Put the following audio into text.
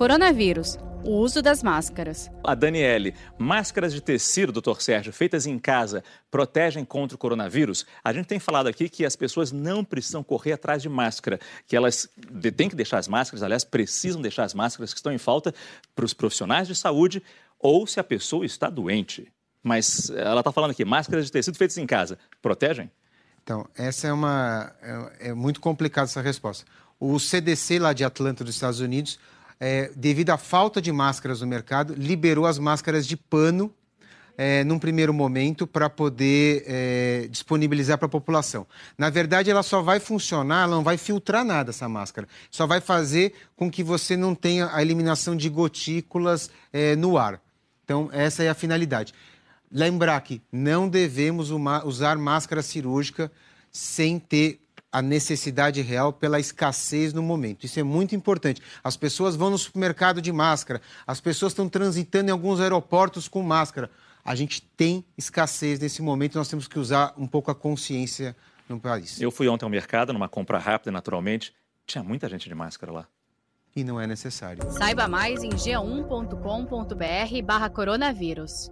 coronavírus, o uso das máscaras. A Daniele, máscaras de tecido, doutor Sérgio, feitas em casa, protegem contra o coronavírus? A gente tem falado aqui que as pessoas não precisam correr atrás de máscara, que elas têm que deixar as máscaras, aliás, precisam deixar as máscaras que estão em falta para os profissionais de saúde ou se a pessoa está doente. Mas ela está falando aqui, máscaras de tecido feitas em casa, protegem? Então, essa é uma. É, é muito complicada essa resposta. O CDC lá de Atlanta, dos Estados Unidos, é, devido à falta de máscaras no mercado, liberou as máscaras de pano é, num primeiro momento para poder é, disponibilizar para a população. Na verdade, ela só vai funcionar, ela não vai filtrar nada essa máscara. Só vai fazer com que você não tenha a eliminação de gotículas é, no ar. Então, essa é a finalidade. Lembrar que não devemos uma, usar máscara cirúrgica sem ter a necessidade real pela escassez no momento. Isso é muito importante. As pessoas vão no supermercado de máscara, as pessoas estão transitando em alguns aeroportos com máscara. A gente tem escassez nesse momento, nós temos que usar um pouco a consciência no país. Eu fui ontem ao mercado, numa compra rápida, naturalmente, tinha muita gente de máscara lá. E não é necessário. Saiba mais em g1.com.br barra coronavírus.